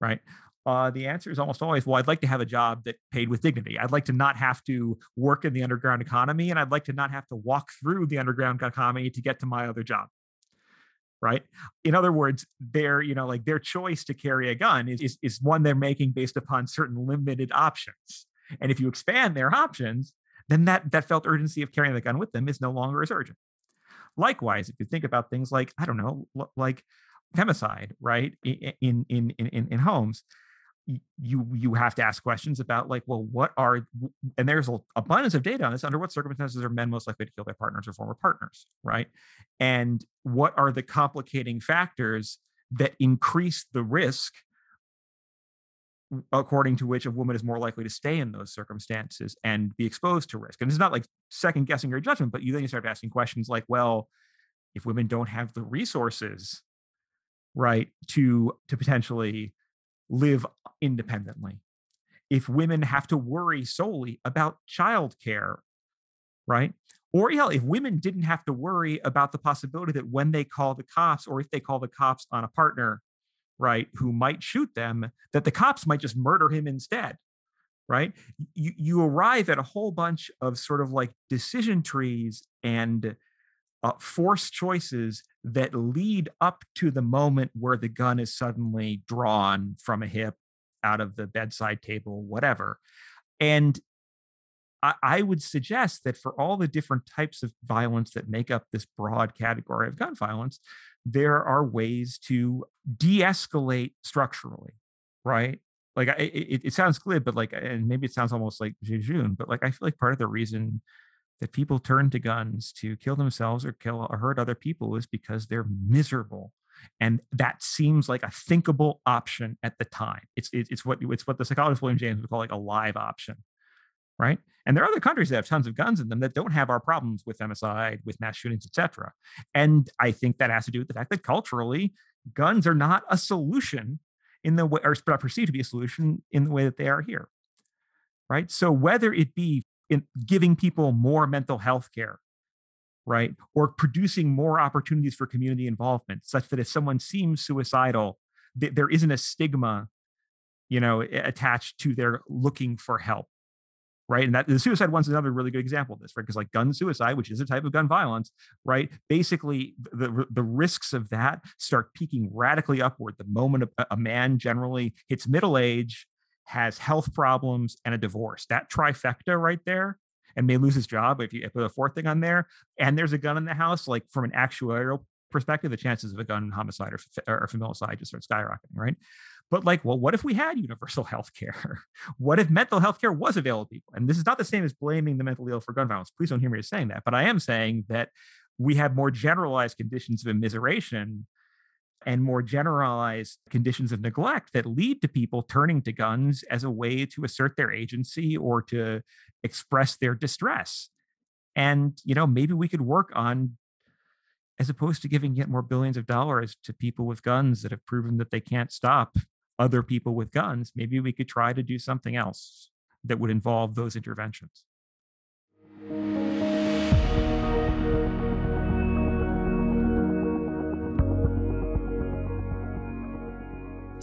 right? Uh, the answer is almost always, well, I'd like to have a job that paid with dignity. I'd like to not have to work in the underground economy, and I'd like to not have to walk through the underground economy to get to my other job. Right. In other words, their, you know, like their choice to carry a gun is, is, is one they're making based upon certain limited options. And if you expand their options, then that that felt urgency of carrying the gun with them is no longer as urgent. Likewise, if you think about things like, I don't know, like femicide, right? In in in in, homes, you you have to ask questions about like, well, what are and there's a abundance of data on this. Under what circumstances are men most likely to kill their partners or former partners, right? And what are the complicating factors that increase the risk according to which a woman is more likely to stay in those circumstances and be exposed to risk. And it's not like second guessing your judgment, but you then you start asking questions like, well, if women don't have the resources right to to potentially live independently. If women have to worry solely about childcare right? Or yeah if women didn't have to worry about the possibility that when they call the cops or if they call the cops on a partner right who might shoot them that the cops might just murder him instead right? You you arrive at a whole bunch of sort of like decision trees and uh, forced choices that lead up to the moment where the gun is suddenly drawn from a hip, out of the bedside table, whatever. And I, I would suggest that for all the different types of violence that make up this broad category of gun violence, there are ways to de escalate structurally, right? Like it, it, sounds glib, but like, and maybe it sounds almost like jejune, but like I feel like part of the reason that people turn to guns to kill themselves or kill or hurt other people is because they're miserable and that seems like a thinkable option at the time it's it's what it's what the psychologist william james would call like a live option right and there are other countries that have tons of guns in them that don't have our problems with femicide with mass shootings etc and i think that has to do with the fact that culturally guns are not a solution in the way, or perceived to be a solution in the way that they are here. Right. So whether it be in giving people more mental health care, right, or producing more opportunities for community involvement, such that if someone seems suicidal, th- there isn't a stigma, you know, attached to their looking for help right? And that the suicide one's another really good example of this, right? Because like gun suicide, which is a type of gun violence, right? Basically, the the risks of that start peaking radically upward the moment a, a man generally hits middle age, has health problems, and a divorce. That trifecta right there. And may lose his job if you put a fourth thing on there, and there's a gun in the house. Like from an actuarial perspective, the chances of a gun homicide or, or familicide just start skyrocketing, right? But like, well, what if we had universal health care? what if mental health care was available to people? And this is not the same as blaming the mentally ill for gun violence. Please don't hear me saying that. But I am saying that we have more generalized conditions of immiseration and more generalized conditions of neglect that lead to people turning to guns as a way to assert their agency or to express their distress. And, you know, maybe we could work on as opposed to giving yet more billions of dollars to people with guns that have proven that they can't stop other people with guns, maybe we could try to do something else that would involve those interventions.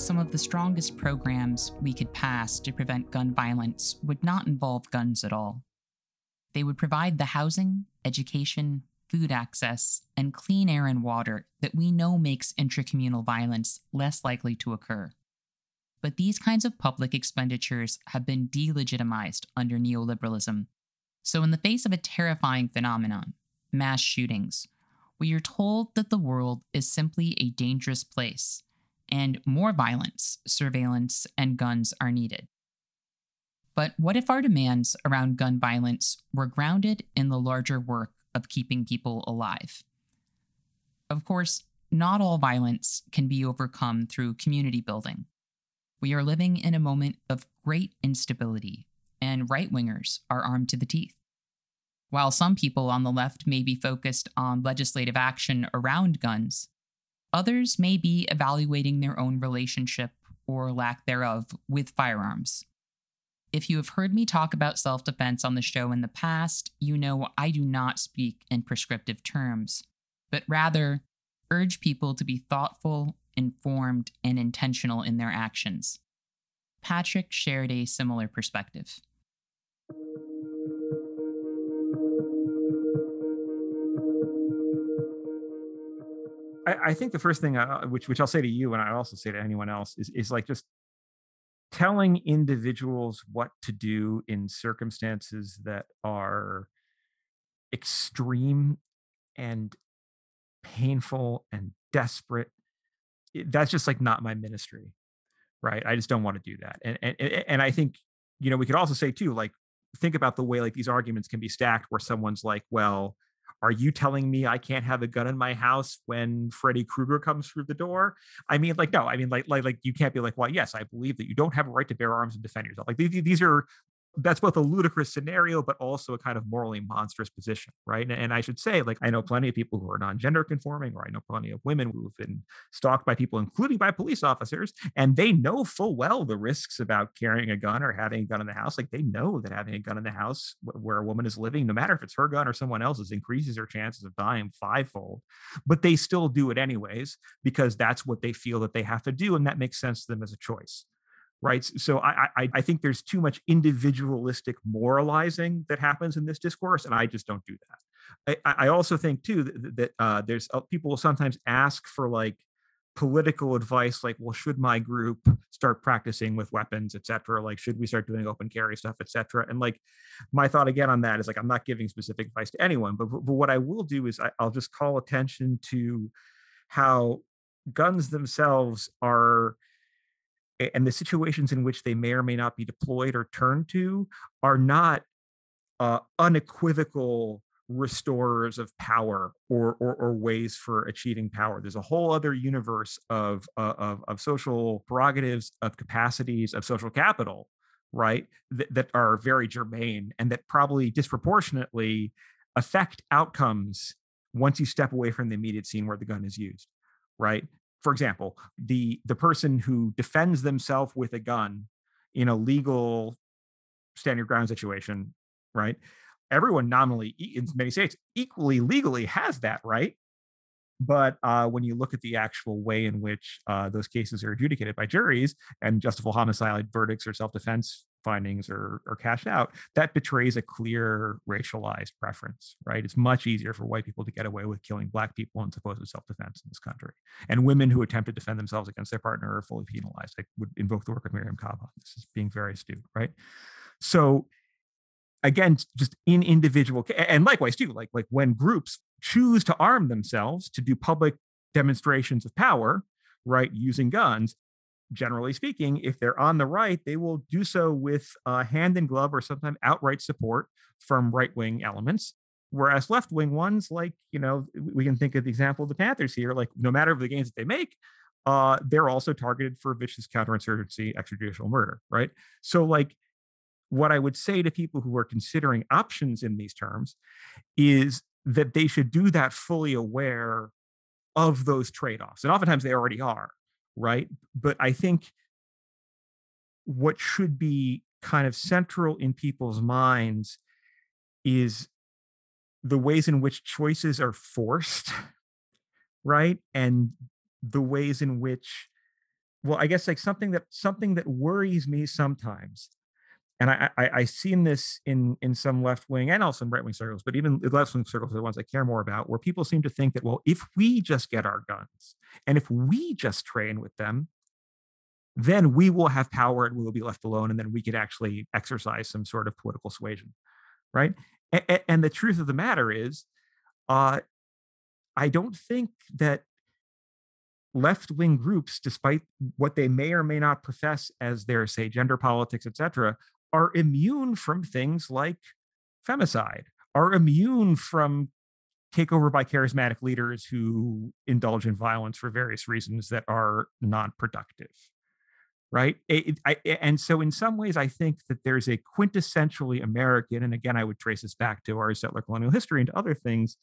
Some of the strongest programs we could pass to prevent gun violence would not involve guns at all. They would provide the housing, education, food access, and clean air and water that we know makes intracommunal violence less likely to occur. But these kinds of public expenditures have been delegitimized under neoliberalism. So, in the face of a terrifying phenomenon, mass shootings, we are told that the world is simply a dangerous place, and more violence, surveillance, and guns are needed. But what if our demands around gun violence were grounded in the larger work of keeping people alive? Of course, not all violence can be overcome through community building. We are living in a moment of great instability, and right wingers are armed to the teeth. While some people on the left may be focused on legislative action around guns, others may be evaluating their own relationship or lack thereof with firearms. If you have heard me talk about self defense on the show in the past, you know I do not speak in prescriptive terms, but rather urge people to be thoughtful informed, and intentional in their actions. Patrick shared a similar perspective. I, think the first thing, I, which which I'll say to you, and I also say to anyone else, is is like just telling individuals what to do in circumstances that are extreme and painful and desperate that's just like not my ministry right? I just don't want to do that. And and and i think you know we could also say too like think about the way like these arguments can be stacked where someone's like well are you telling me I can't have a gun in my house when Freddy Krueger comes through the door? I mean, like, no, I mean, like, like, like, you can't be like, well, yes, I believe that you don't have a right to bear arms and defend yourself. Like, these, these are that's both a ludicrous scenario, but also a kind of morally monstrous position, right? And, and, I should say, like, I know plenty of people who are non-gender conforming, or I know plenty of women who've been stalked by people, including by police officers, and they know full well the risks about carrying a gun or having a gun in the house. Like, they know that having a gun in the house where a woman is living, no matter if it's her gun or someone else's, increases her chances of dying fivefold. But they still do it anyways because that's what they feel that they have to do, and that makes sense to them as a choice right? So I, I i think there's too much individualistic moralizing that happens in this discourse and i just don't do that. I, I also think too that, that uh, there's uh, people will sometimes ask for like political advice like well should my group start practicing with weapons etc like should we start doing open carry stuff etc and like my thought again on that is like i'm not giving specific advice to anyone but, but what i will do is I, i'll just call attention to how guns themselves are and the situations in which they may or may not be deployed or turned to are not uh, unequivocal restorers of power or, or, or ways for achieving power. There's a whole other universe of, uh, of of social prerogatives, of capacities, of social capital, right? Th- that are very germane and that probably disproportionately affect outcomes once you step away from the immediate scene where the gun is used, right? For example, the the person who defends themselves with a gun in a legal stand your ground situation, right? Everyone nominally in many states equally legally has that right. But uh, when you look at the actual way in which uh, those cases are adjudicated by juries and justifiable homicide verdicts or self defense findings are, are cashed out, that betrays a clear racialized preference, right? It's much easier for white people to get away with killing black people in supposed self defense in this country. And women who attempt to defend themselves against their partner are fully penalized. I would invoke the work of Mariame Kaba. This is being very astute, right? So, again, just in individual, and likewise too, like like when groups choose to arm themselves to do public demonstrations of power, right, using guns, generally speaking, if they're on the right, they will do so with uh, hand in glove or sometimes outright support from right wing elements. Whereas left wing ones, like, you know, we can think of the example of the Panthers here, like, no matter the gains that they make, uh, they're also targeted for vicious counterinsurgency, extrajudicial murder, right? So, like, what I would say to people who are considering options in these terms is that they should do that fully aware of those trade-offs and oftentimes they already are right? But i think what should be kind of central in people's minds is the ways in which choices are forced right? And the ways in which well i guess like something that something that worries me sometimes and I, I I seen this in in some left wing and also in right wing circles, but even the left wing circles are the ones I care more about, where people seem to think that well, if we just get our guns and if we just train with them, then we will have power and we will be left alone, and then we could actually exercise some sort of political suasion, right? And, and the truth of the matter is, uh, I don't think that left wing groups, despite what they may or may not profess as their, say, gender politics, et cetera, are immune from things like femicide, are immune from takeover by charismatic leaders who indulge in violence for various reasons that are non-productive right? It, I, and so in some ways i think that there's a quintessentially american and again i would trace this back to our settler colonial history and to other things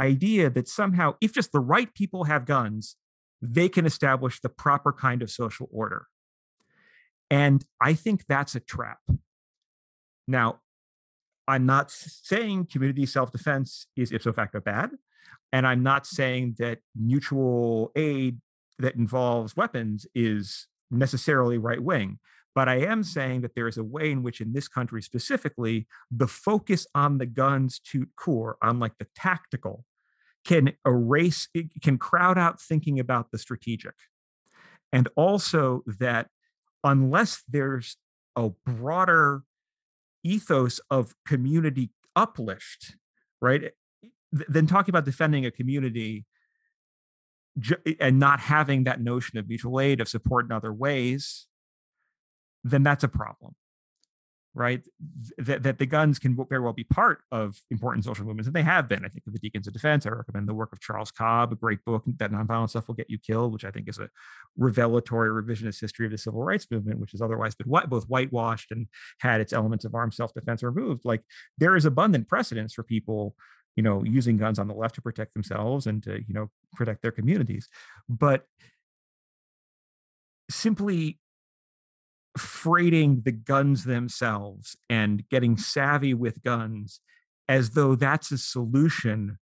idea that somehow if just the right people have guns they can establish the proper kind of social order and I think that's a trap. Now, I'm not saying community self defense is ipso facto bad. And I'm not saying that mutual aid that involves weapons is necessarily right wing. But I am saying that there is a way in which, in this country specifically, the focus on the guns to core, on like the tactical, can erase, can crowd out thinking about the strategic. And also that unless there's a broader ethos of community uplift, right? Eh, then talking about defending a community eh, and not having that notion of mutual aid, of support in other ways, then that's a problem right? That, that the guns can very well be part of important social movements, and they have been. I think of the Deacons of Defense. I recommend the work of Charles Cobb, a great book that nonviolent stuff will get you killed, which I think is a revelatory revisionist history of the civil rights movement, which has otherwise been white, both whitewashed and had its elements of armed self-defense removed. Like there is abundant precedence for people you know using guns on the left to protect themselves and to you know protect their communities but simply freighting the guns themselves and getting savvy with guns as though that's a solution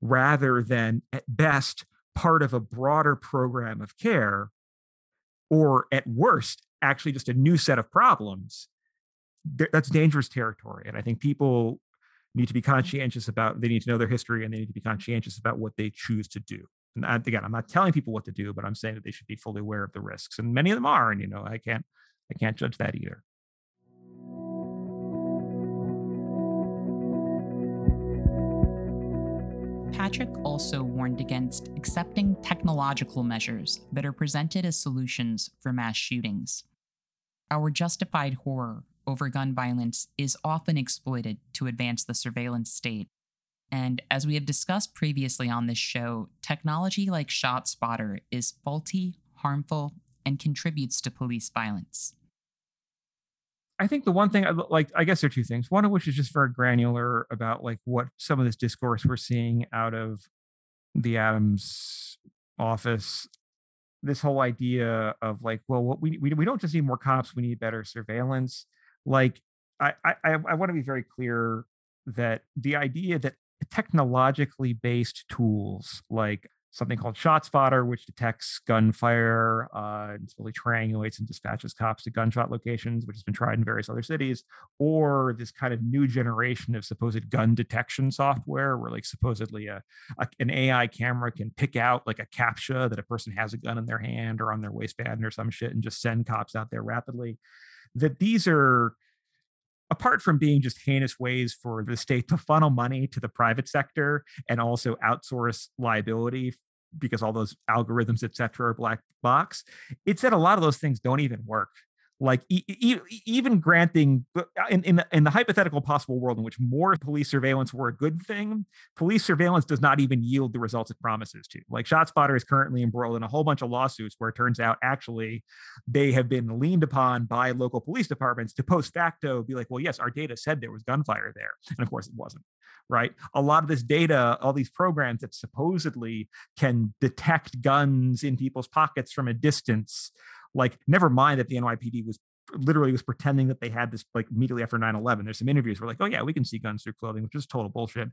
rather than at best part of a broader program of care or at worst actually just a new set of problems. That's dangerous territory and i think people need to be mm-hmm. conscientious about they need to know their history and they need to be conscientious about what they choose to do. And again i'm not telling people what to do but i'm saying that they should be fully aware of the risks and many of them are and you know i can't I can't judge that either. Patrick also warned against accepting technological measures that are presented as solutions for mass shootings. Our justified horror over gun violence is often exploited to advance the surveillance state. And as we have discussed previously on this show, technology like ShotSpotter is faulty, harmful, and contributes to police violence. I think the one thing I like, I guess there are two things. One of which is just very granular about like what some of this discourse we're seeing out of the Adams office this whole idea of like, well, what we we, we don't just need more cops, we need better surveillance. Like, I I, I want to be very clear that the idea that technologically based tools like something called ShotSpotter, which detects gunfire uh, and slowly triangulates and dispatches cops to gunshot locations, which has been tried in various other cities, or this kind of new generation of supposed gun detection software, where like supposedly a, a an AI camera can pick out like a captcha that a person has a gun in their hand or on their waistband or some shit, and just send cops out there rapidly. That these are apart from being just heinous ways for the state to funnel money to the private sector and also outsource liability because all those algorithms et cetera are black box it said a lot of those things don't even work like e- e- even granting uh, in, in, in the hypothetical possible world in which more police surveillance were a good thing police surveillance does not even yield the results it promises to. Like shotspotter is currently embroiled in a whole bunch of lawsuits where it turns out actually they have been leaned upon by local police departments to post facto be like well yes our data said there was gunfire there. And of course it wasn't right? A lot of this data all these programs that supposedly can detect guns in people's pockets from a distance like, never mind that the NYPD was literally was pretending that they had this like immediately after 9-11 there's some interviews where like oh yeah we can see guns through clothing which is total bullshit.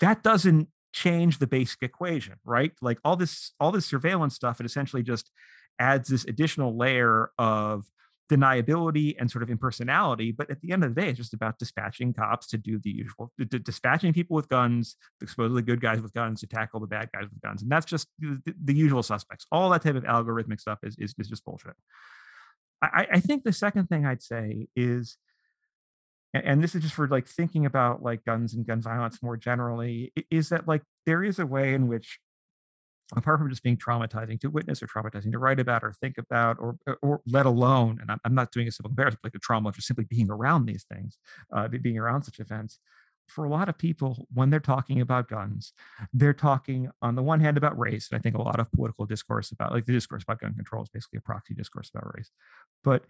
That doesn't change the basic equation right? Like all this all this surveillance stuff it essentially just adds this additional layer of deniability and sort of impersonality. But at the end of the day, it's just about dispatching cops to do the usual, d- dispatching people with guns, supposedly good guys with guns to tackle the bad guys with guns. And that's just the, the usual suspects. All that type of algorithmic stuff is, is, is just bullshit. I, I think the second thing I'd say is, and this is just for like thinking about like guns and gun violence more generally, is that like there is a way in which apart from just being traumatizing to witness or traumatizing to write about or think about or or let alone and i'm, I'm not doing a simple comparison but like the trauma of just simply being around these things uh, being around such events for a lot of people when they're talking about guns they're talking on the one hand about race and i think a lot of political discourse about like the discourse about gun control is basically a proxy discourse about race but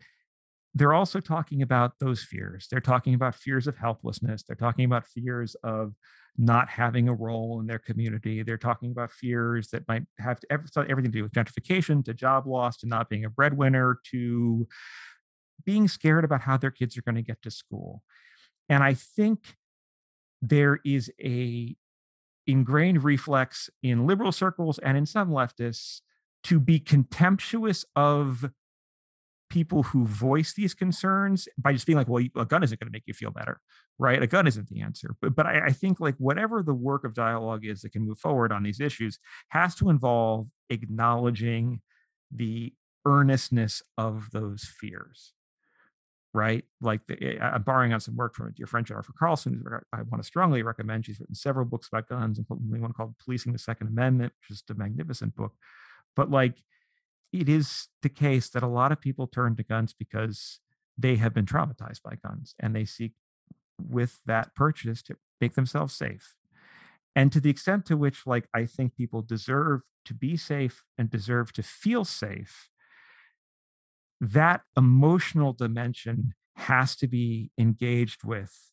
they're also talking about those fears. They're talking about fears of helplessness. They're talking about fears of not having a role in their community. They're talking about fears that might have everything to do with gentrification, to job loss, to not being a breadwinner, to being scared about how their kids are going to get to school. And I think there is a ingrained reflex in liberal circles and in some leftists to be contemptuous of people who voice these concerns by just being like, well, a gun isn't going to make you feel better, right? A gun isn't the answer. But, but I, I, think like whatever the work of dialogue is that can move forward on these issues has to involve acknowledging the earnestness of those fears, right? Like the, eh, I'm borrowing on some work from your friend Jennifer Carlson, I want to strongly recommend. She's written several books about guns, including one called Policing the Second Amendment, which is a magnificent book. But like, it is the case that a lot of people turn to guns because they have been traumatized by guns and they seek with that purchase to make themselves safe. And to the extent to which like i think people deserve to be safe and deserve to feel safe that emotional dimension has to be engaged with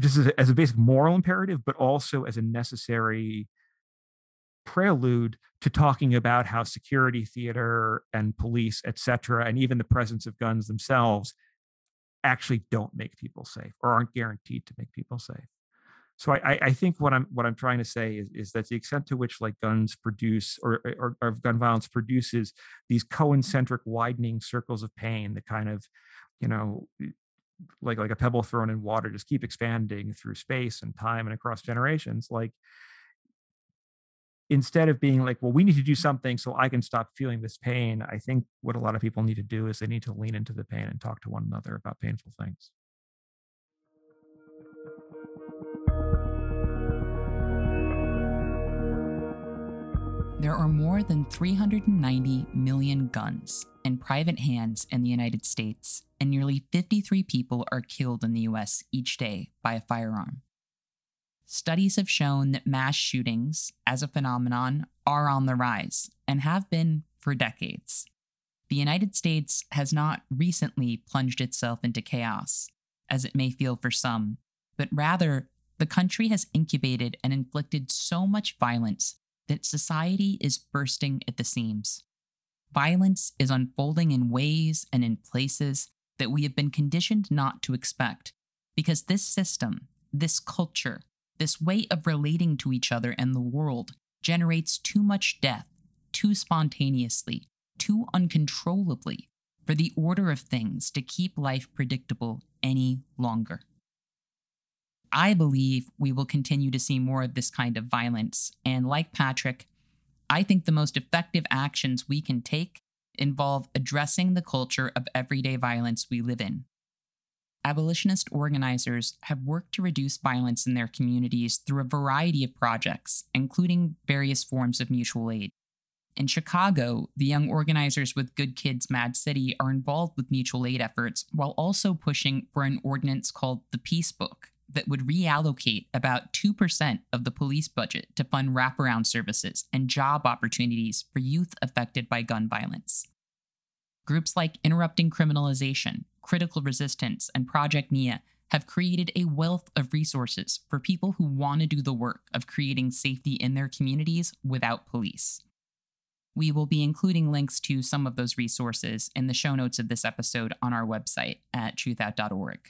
just as a, as a basic moral imperative but also as a necessary prelude to talking about how security theater and police, et cetera, and even the presence of guns themselves actually don't make people safe or aren't guaranteed to make people safe. So I, I think what I'm what I'm trying to say is, is that the extent to which like guns produce or, or, or gun violence produces these concentric widening circles of pain that kind of, you know, like like a pebble thrown in water just keep expanding through space and time and across generations like instead of being like, well, we need to do something so I can stop feeling this pain, I think what a lot of people need to do is they need to lean into the pain and talk to one another about painful things. There are more than 390 million guns in private hands in the United States, and nearly 53 people are killed in the US each day by a firearm studies have shown that mass shootings as a phenomenon are on the rise and have been for decades. The United States has not recently plunged itself into chaos, as it may feel for some, but rather, the country has incubated and inflicted so much violence that society is bursting at the seams. Violence is unfolding in ways and in places that we have been conditioned not to expect because this system, this culture, this way of relating to each other and the world generates too much death, too spontaneously, too uncontrollably for the order of things to keep life predictable any longer. I believe we will continue to see more of this kind of violence, and like Patrick, I think the most effective actions we can take involve addressing the culture of everyday violence we live in. Abolitionist organizers have worked to reduce violence in their communities through a variety of projects, including various forms of mutual aid. In Chicago, the young organizers with Good Kids Mad City are involved with mutual aid efforts while also pushing for an ordinance called the Peace Book that would reallocate about 2% of the police budget to fund wraparound services and job opportunities for youth affected by gun violence. Groups like Interrupting Criminalization, Critical Resistance, and Project NIA have created a wealth of resources for people who want to do the work of creating safety in their communities without police. We will be including links to some of those resources in the show notes of this episode on our website at truthout.org.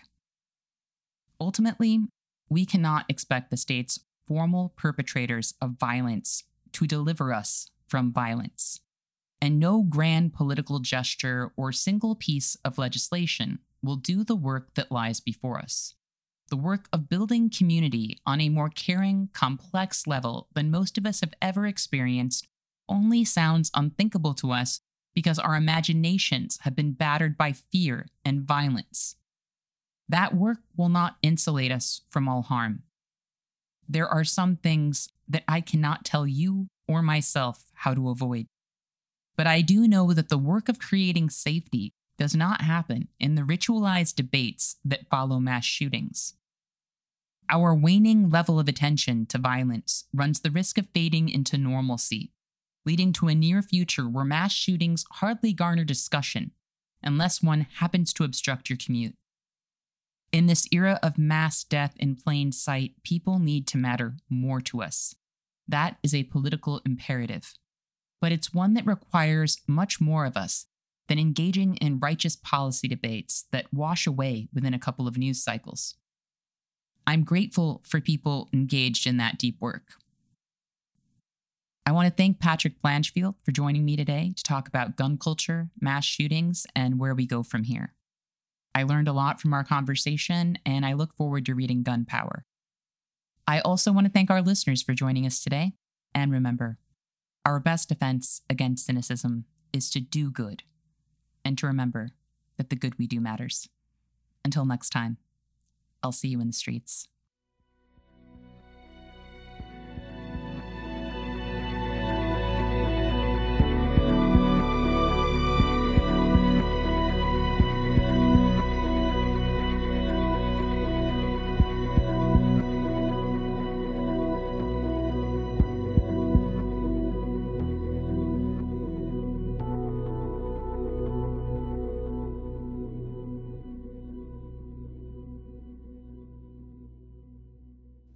Ultimately, we cannot expect the state's formal perpetrators of violence to deliver us from violence. And no grand political gesture or single piece of legislation will do the work that lies before us. The work of building community on a more caring, complex level than most of us have ever experienced only sounds unthinkable to us because our imaginations have been battered by fear and violence. That work will not insulate us from all harm. There are some things that I cannot tell you or myself how to avoid. But I do know that the work of creating safety does not happen in the ritualized debates that follow mass shootings. Our waning level of attention to violence runs the risk of fading into normalcy, leading to a near future where mass shootings hardly garner discussion unless one happens to obstruct your commute. In this era of mass death in plain sight, people need to matter more to us. That is a political imperative. But it's one that requires much more of us than engaging in righteous policy debates that wash away within a couple of news cycles. I'm grateful for people engaged in that deep work. I want to thank Patrick Blanchfield for joining me today to talk about gun culture, mass shootings, and where we go from here. I learned a lot from our conversation, and I look forward to reading Gunpower. I also want to thank our listeners for joining us today. And remember, our best defense against cynicism is to do good and to remember that the good we do matters. Until next time, I'll see you in the streets.